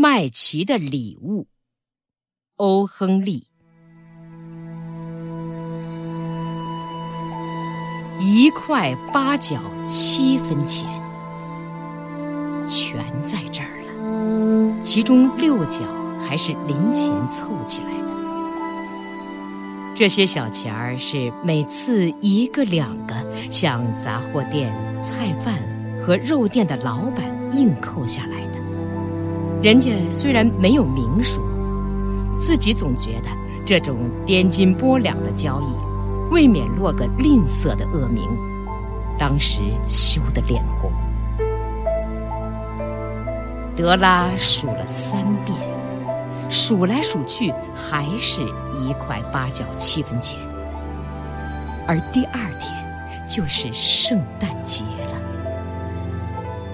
麦琪的礼物，欧·亨利。一块八角七分钱，全在这儿了。其中六角还是零钱凑起来的。这些小钱儿是每次一个两个向杂货店、菜贩和肉店的老板硬扣下来。人家虽然没有明说，自己总觉得这种颠斤拨两的交易。未免落个吝啬的恶名，当时羞得脸红。德拉数了三遍，数来数去还是一块八角七分钱。而第二天就是圣诞节了。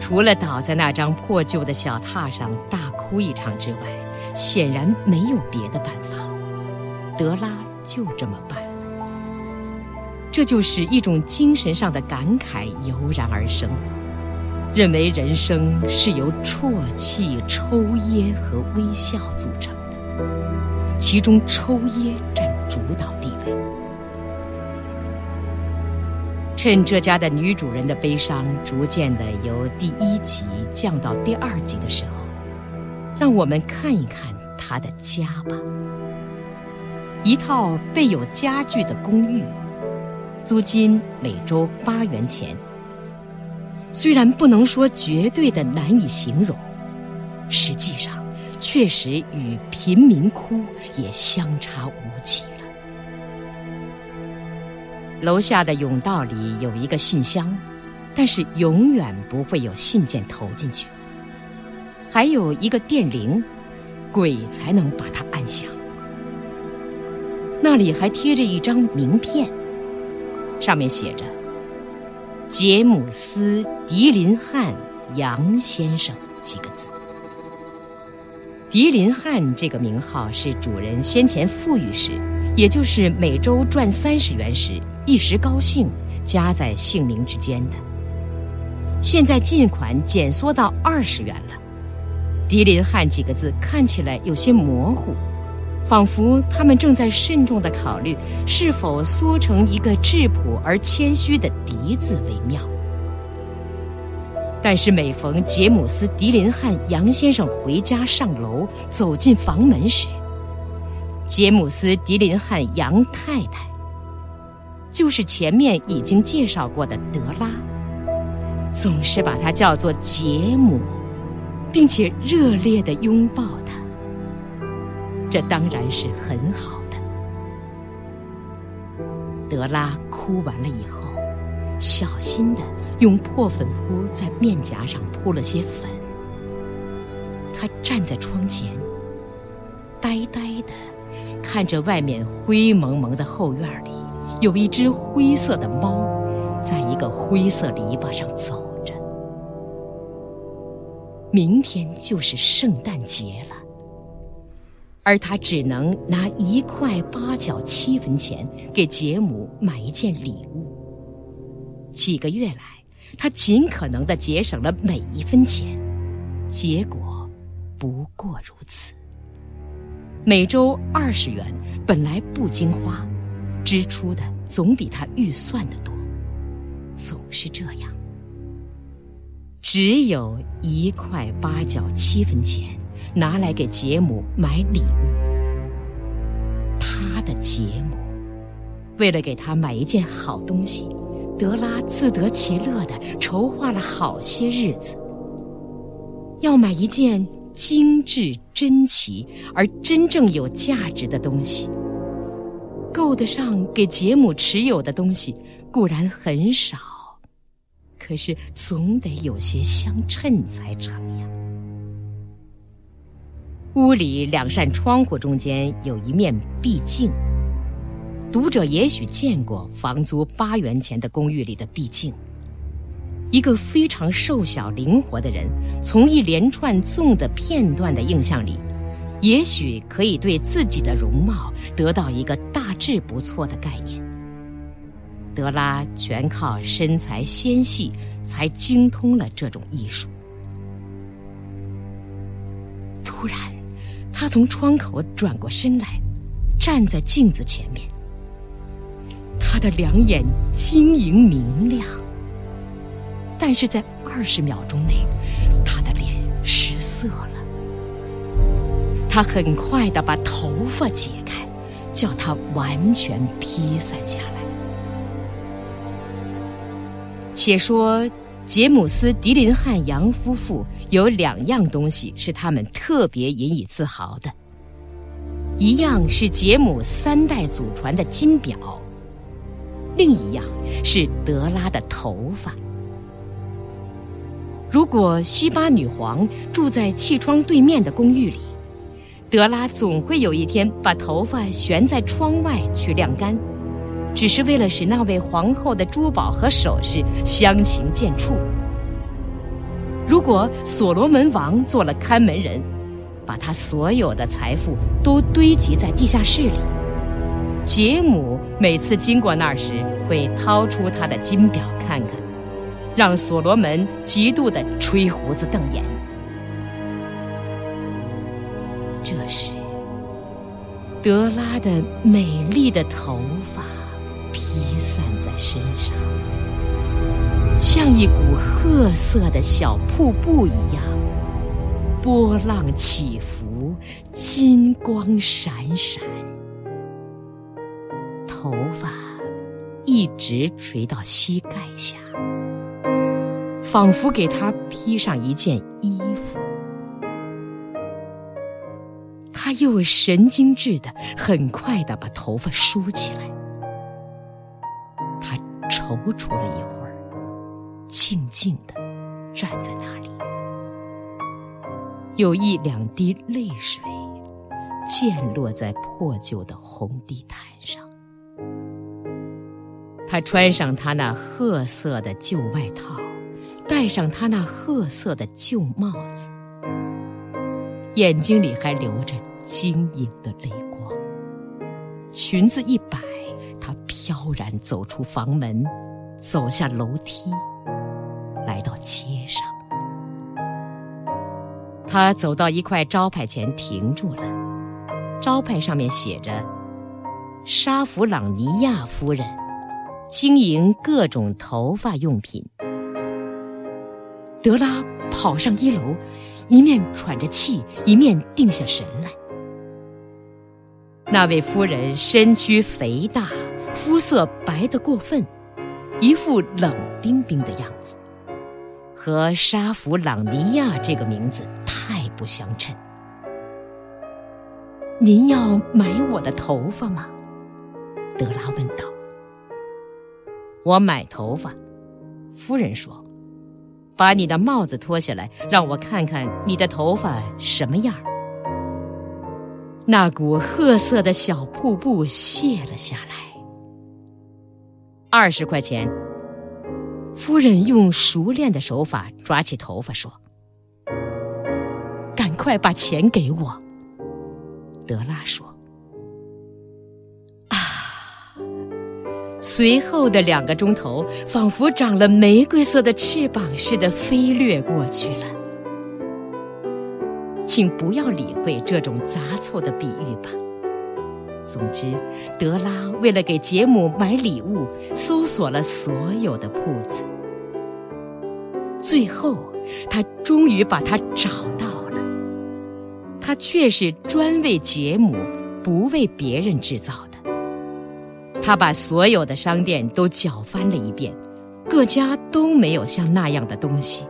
除了倒在那张破旧的小榻上大哭一场之外，显然没有别的办法。德拉就这么办了。这就是一种精神上的感慨油然而生，认为人生是由啜泣、抽噎和微笑组成的，其中抽噎占主导地趁这家的女主人的悲伤逐渐的由第一集降到第二集的时候，让我们看一看她的家吧，一套备有家具的公寓。租金每周八元钱，虽然不能说绝对的难以形容，实际上确实与贫民窟也相差无几。楼下的甬道里有一个信箱，但是永远不会有信件投进去。还有一个电铃，鬼才能把它按响。那里还贴着一张名片。上面写着“杰姆斯·迪林汉杨先生”几个字。迪林汉这个名号是主人先前富裕时，也就是每周赚三十元时，一时高兴加在姓名之间的。现在进款减缩到二十元了，迪林汉几个字看起来有些模糊。仿佛他们正在慎重的考虑是否缩成一个质朴而谦虚的“迪”字为妙。但是每逢杰姆斯·迪林汉杨先生回家上楼走进房门时，杰姆斯·迪林汉杨太太，就是前面已经介绍过的德拉，总是把他叫做杰姆，并且热烈的拥抱他。这当然是很好的。德拉哭完了以后，小心的用破粉扑在面颊上铺了些粉。他站在窗前，呆呆的看着外面灰蒙蒙的后院里，有一只灰色的猫，在一个灰色篱笆上走着。明天就是圣诞节了。而他只能拿一块八角七分钱给杰姆买一件礼物。几个月来，他尽可能的节省了每一分钱，结果不过如此。每周二十元本来不经花，支出的总比他预算的多，总是这样。只有一块八角七分钱。拿来给杰姆买礼物。他的杰姆，为了给他买一件好东西，德拉自得其乐的筹划了好些日子。要买一件精致珍奇而真正有价值的东西，够得上给杰姆持有的东西固然很少，可是总得有些相称才成呀。屋里两扇窗户中间有一面壁镜。读者也许见过房租八元钱的公寓里的壁镜。一个非常瘦小灵活的人，从一连串纵的片段的印象里，也许可以对自己的容貌得到一个大致不错的概念。德拉全靠身材纤细，才精通了这种艺术。突然，他从窗口转过身来，站在镜子前面。他的两眼晶莹明亮，但是在二十秒钟内，他的脸失色了。他很快的把头发解开，叫它完全披散下来。且说杰姆斯·迪林汉杨夫妇有两样东西是他们特别引以自豪的，一样是杰姆三代祖传的金表，另一样是德拉的头发。如果西巴女皇住在气窗对面的公寓里。德拉总会有一天把头发悬在窗外去晾干，只是为了使那位皇后的珠宝和首饰相形见绌。如果所罗门王做了看门人，把他所有的财富都堆积在地下室里，杰姆每次经过那儿时会掏出他的金表看看，让所罗门极度的吹胡子瞪眼。这时，德拉的美丽的头发披散在身上，像一股褐色的小瀑布一样，波浪起伏，金光闪闪，头发一直垂到膝盖下，仿佛给他披上一件衣又神经质的、很快的把头发梳起来。他踌躇了一会儿，静静的站在那里，有一两滴泪水溅落在破旧的红地毯上。他穿上他那褐色的旧外套，戴上他那褐色的旧帽子，眼睛里还流着。晶莹的泪光，裙子一摆，她飘然走出房门，走下楼梯，来到街上。他走到一块招牌前停住了，招牌上面写着“沙弗朗尼亚夫人，经营各种头发用品”。德拉跑上一楼，一面喘着气，一面定下神来。那位夫人身躯肥大，肤色白得过分，一副冷冰冰的样子，和沙弗朗尼亚这个名字太不相称。您要买我的头发吗？德拉问道。我买头发，夫人说：“把你的帽子脱下来，让我看看你的头发什么样。”那股褐色的小瀑布泄了下来。二十块钱。夫人用熟练的手法抓起头发说：“赶快把钱给我。”德拉说：“啊！”随后的两个钟头，仿佛长了玫瑰色的翅膀似的飞掠过去了。请不要理会这种杂凑的比喻吧。总之，德拉为了给杰姆买礼物，搜索了所有的铺子，最后他终于把它找到了。它却是专为杰姆，不为别人制造的。他把所有的商店都搅翻了一遍，各家都没有像那样的东西。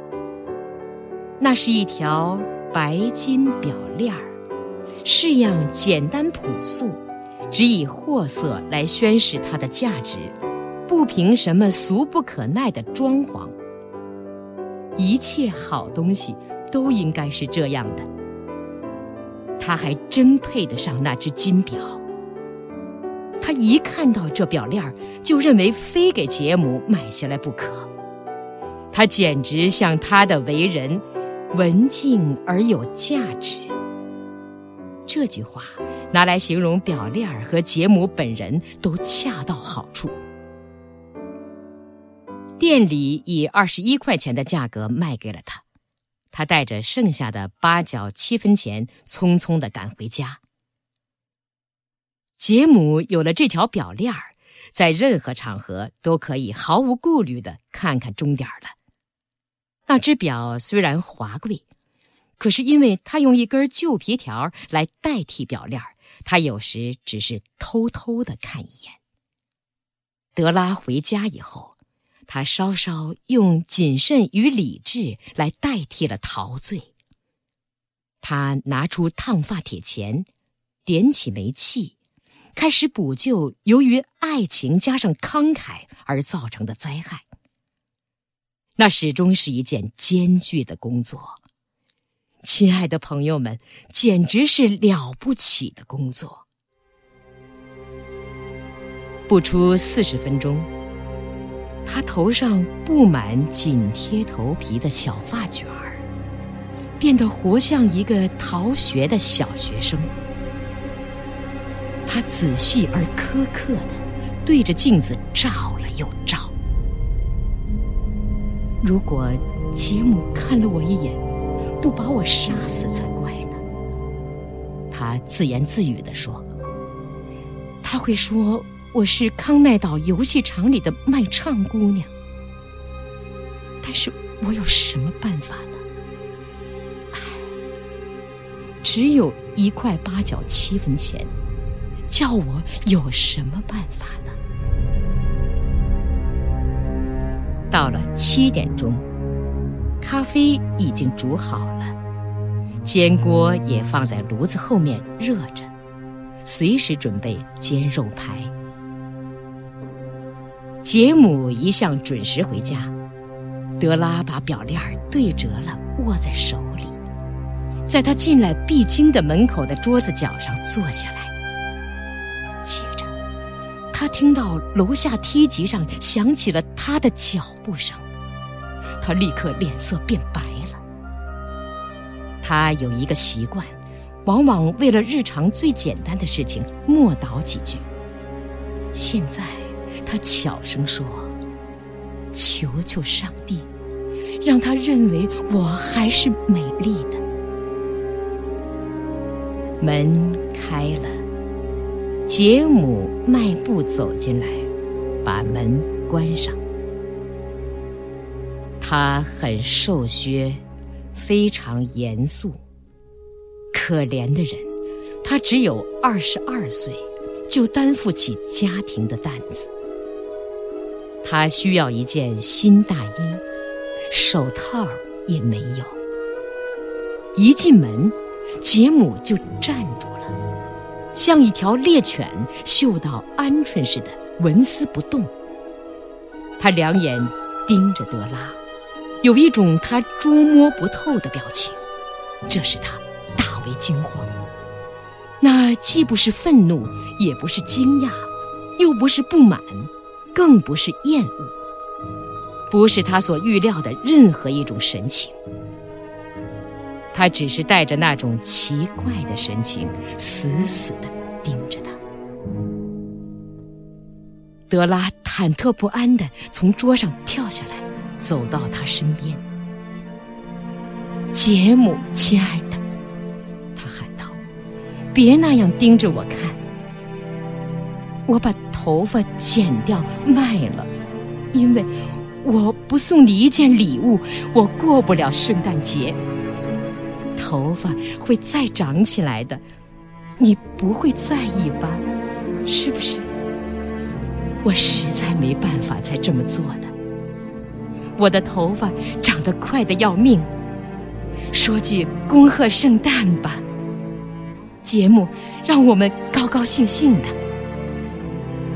那是一条。白金表链儿，式样简单朴素，只以货色来宣示它的价值，不凭什么俗不可耐的装潢。一切好东西都应该是这样的。他还真配得上那只金表。他一看到这表链儿，就认为非给杰姆买下来不可。他简直像他的为人。文静而有价值。这句话拿来形容表链儿和杰姆本人都恰到好处。店里以二十一块钱的价格卖给了他，他带着剩下的八角七分钱，匆匆的赶回家。杰姆有了这条表链儿，在任何场合都可以毫无顾虑的看看钟点儿了。那只表虽然华贵，可是因为他用一根旧皮条来代替表链，他有时只是偷偷的看一眼。德拉回家以后，他稍稍用谨慎与理智来代替了陶醉。他拿出烫发铁钳，点起煤气，开始补救由于爱情加上慷慨而造成的灾害。那始终是一件艰巨的工作，亲爱的朋友们，简直是了不起的工作。不出四十分钟，他头上布满紧贴头皮的小发卷儿，变得活像一个逃学的小学生。他仔细而苛刻的对着镜子照了又照。如果吉姆看了我一眼，不把我杀死才怪呢。他自言自语地说：“他会说。”我是康奈岛游戏场里的卖唱姑娘，但是我有什么办法呢？唉，只有一块八角七分钱，叫我有什么办法呢？到了七点钟，咖啡已经煮好了，煎锅也放在炉子后面热着，随时准备煎肉排。杰姆一向准时回家，德拉把表链对折了，握在手里，在他进来必经的门口的桌子角上坐下来。他听到楼下梯级上响起了他的脚步声，他立刻脸色变白了。他有一个习惯，往往为了日常最简单的事情默祷几句。现在。他悄声说：“求求上帝，让他认为我还是美丽的。”门开了，杰姆迈步走进来，把门关上。他很瘦削，非常严肃。可怜的人，他只有二十二岁，就担负起家庭的担子。他需要一件新大衣，手套也没有。一进门，杰姆就站住，像一条猎犬嗅到鹌鹑似的，纹丝不动。他两眼盯着德拉，有一种他捉摸不透的表情，这使他大为惊慌。那既不是愤怒，也不是惊讶，又不是不满。更不是厌恶，不是他所预料的任何一种神情。他只是带着那种奇怪的神情，死死的盯着他。德拉忐忑不安的从桌上跳下来，走到他身边。杰姆，亲爱的，他喊道：“别那样盯着我看。我把。”头发剪掉卖了，因为我不送你一件礼物，我过不了圣诞节。头发会再长起来的，你不会在意吧？是不是？我实在没办法才这么做的。我的头发长得快得要命。说句恭贺圣诞吧，节目让我们高高兴兴的。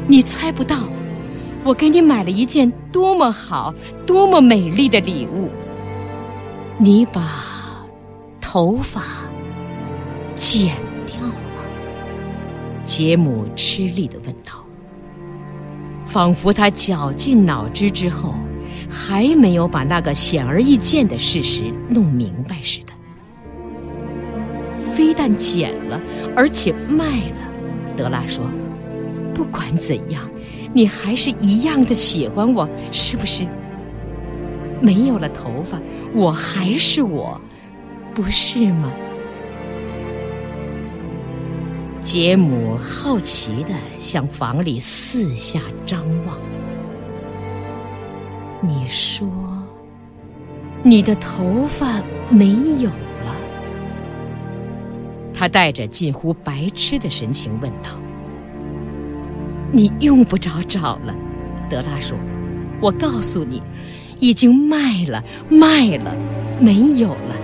你猜不到，我给你买了一件多么好、多么美丽的礼物。你把头发剪掉了？杰姆吃力的问道，仿佛他绞尽脑汁之后，还没有把那个显而易见的事实弄明白似的。非但剪了，而且卖了。德拉说。不管怎样，你还是一样的喜欢我，是不是？没有了头发，我还是我，不是吗？杰姆好奇的向房里四下张望。你说，你的头发没有了？他带着近乎白痴的神情问道。你用不着找了，德拉说。我告诉你，已经卖了，卖了，没有了。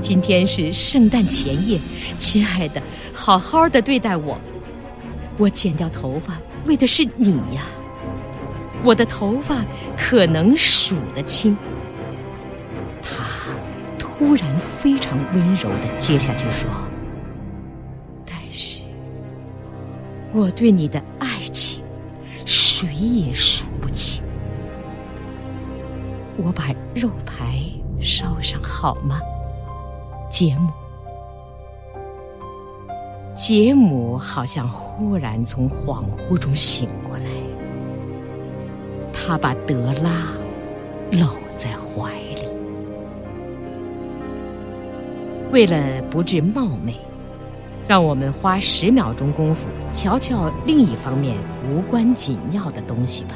今天是圣诞前夜，亲爱的，好好的对待我。我剪掉头发为的是你呀。我的头发可能数得清。他突然非常温柔的接下去说：“但是，我对你的爱情，谁也数不清。我把肉排烧上好吗？”杰姆，杰姆好像忽然从恍惚中醒过来，他把德拉搂在怀里。为了不致冒昧，让我们花十秒钟功夫瞧瞧另一方面无关紧要的东西吧。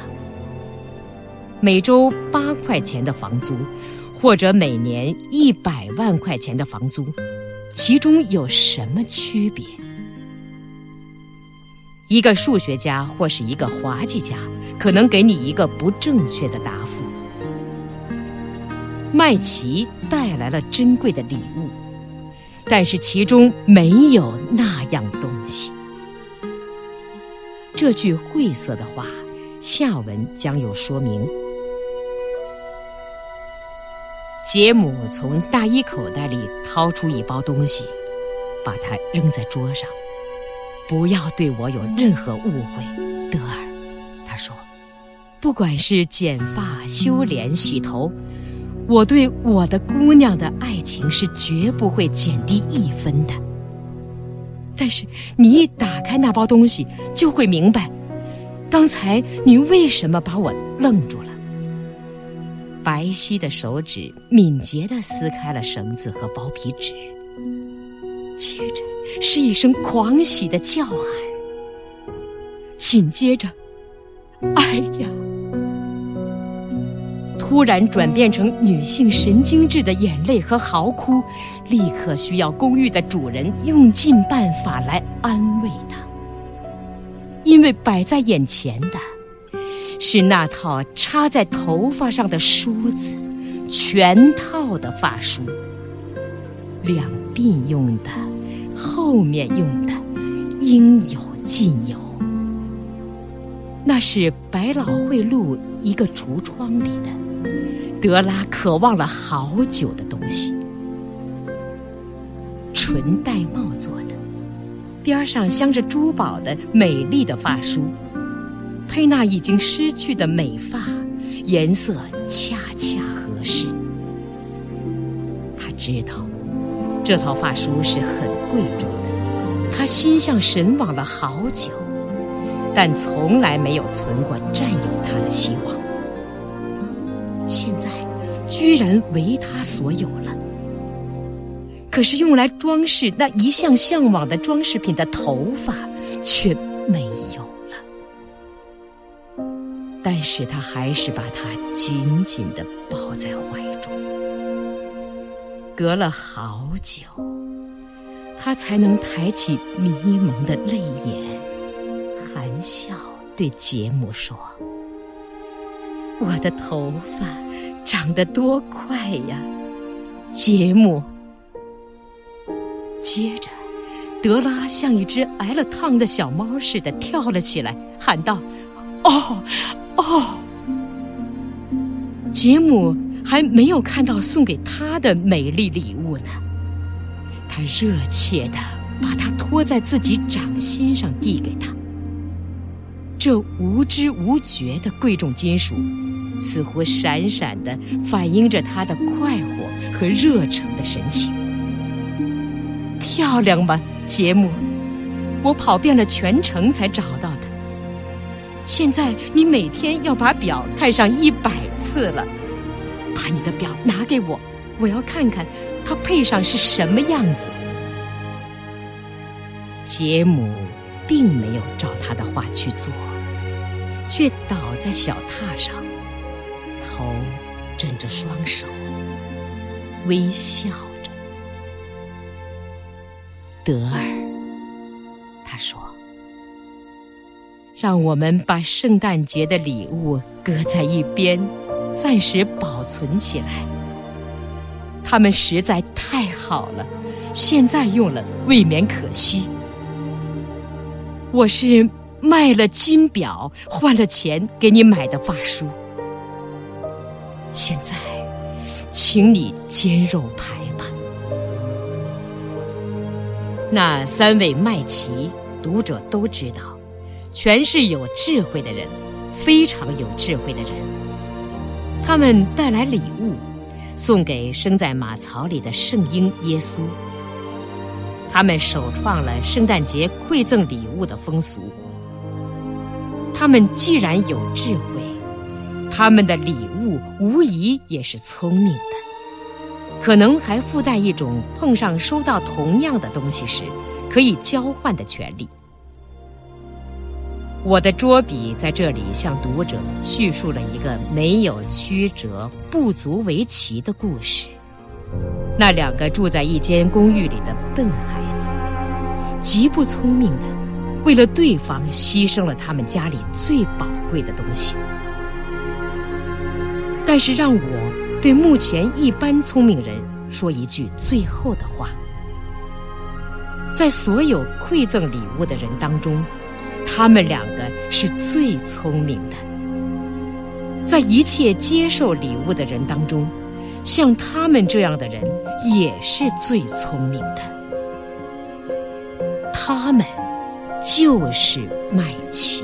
每周八块钱的房租。或者每年一百万块钱的房租，其中有什么区别？一个数学家或是一个滑稽家，可能给你一个不正确的答复。麦琪带来了珍贵的礼物，但是其中没有那样东西。这句晦涩的话，下文将有说明。杰姆从大衣口袋里掏出一包东西，把它扔在桌上。不要对我有任何误会，德尔，他说。不管是剪发、修脸、洗头，我对我的姑娘的爱情是绝不会减低一分的。但是你一打开那包东西，就会明白，刚才你为什么把我愣住了。白皙的手指敏捷地撕开了绳子和薄皮纸，接着是一声狂喜的叫喊，紧接着，哎呀！突然转变成女性神经质的眼泪和嚎哭，立刻需要公寓的主人用尽办法来安慰她，因为摆在眼前的。是那套插在头发上的梳子，全套的发梳，两鬓用的，后面用的，应有尽有。那是百老汇路一个橱窗里的，德拉渴望了好久的东西，纯玳瑁做的，边上镶着珠宝的美丽的发梳。配那已经失去的美发，颜色恰恰合适。他知道这套发梳是很贵重的，他心向神往了好久，但从来没有存过占有它的希望。现在居然为他所有了。可是用来装饰那一向向往的装饰品的头发，却但是他还是把它紧紧地抱在怀中。隔了好久，他才能抬起迷蒙的泪眼，含笑对杰姆说：“我的头发长得多快呀，杰姆。”接着，德拉像一只挨了烫的小猫似的跳了起来，喊道：“哦！”哦，杰姆还没有看到送给他的美丽礼物呢。他热切的把它托在自己掌心上递给他。这无知无觉的贵重金属，似乎闪闪的反映着他的快活和热诚的神情。漂亮吗，杰姆？我跑遍了全城才找到的。现在你每天要把表看上一百次了，把你的表拿给我，我要看看它配上是什么样子。杰姆并没有照他的话去做，却倒在小榻上，头枕着双手，微笑着。德尔，他说：“让我们把圣诞节的礼物搁在一边，暂时保存起来。它们实在太好了，现在用了未免可惜。”我是卖了金表换了钱给你买的发梳，现在，请你煎肉排吧。那三位麦琪读者都知道，全是有智慧的人，非常有智慧的人。他们带来礼物，送给生在马槽里的圣婴耶稣。他们首创了圣诞节馈赠礼物的风俗。他们既然有智慧，他们的礼物无疑也是聪明的，可能还附带一种碰上收到同样的东西时可以交换的权利。我的桌笔在这里向读者叙述了一个没有曲折、不足为奇的故事。那两个住在一间公寓里的笨孩子，极不聪明的，为了对方牺牲了他们家里最宝贵的东西。但是，让我对目前一般聪明人说一句最后的话：在所有馈赠礼物的人当中，他们两个是最聪明的；在一切接受礼物的人当中，像他们这样的人。也是最聪明的，他们就是麦琪。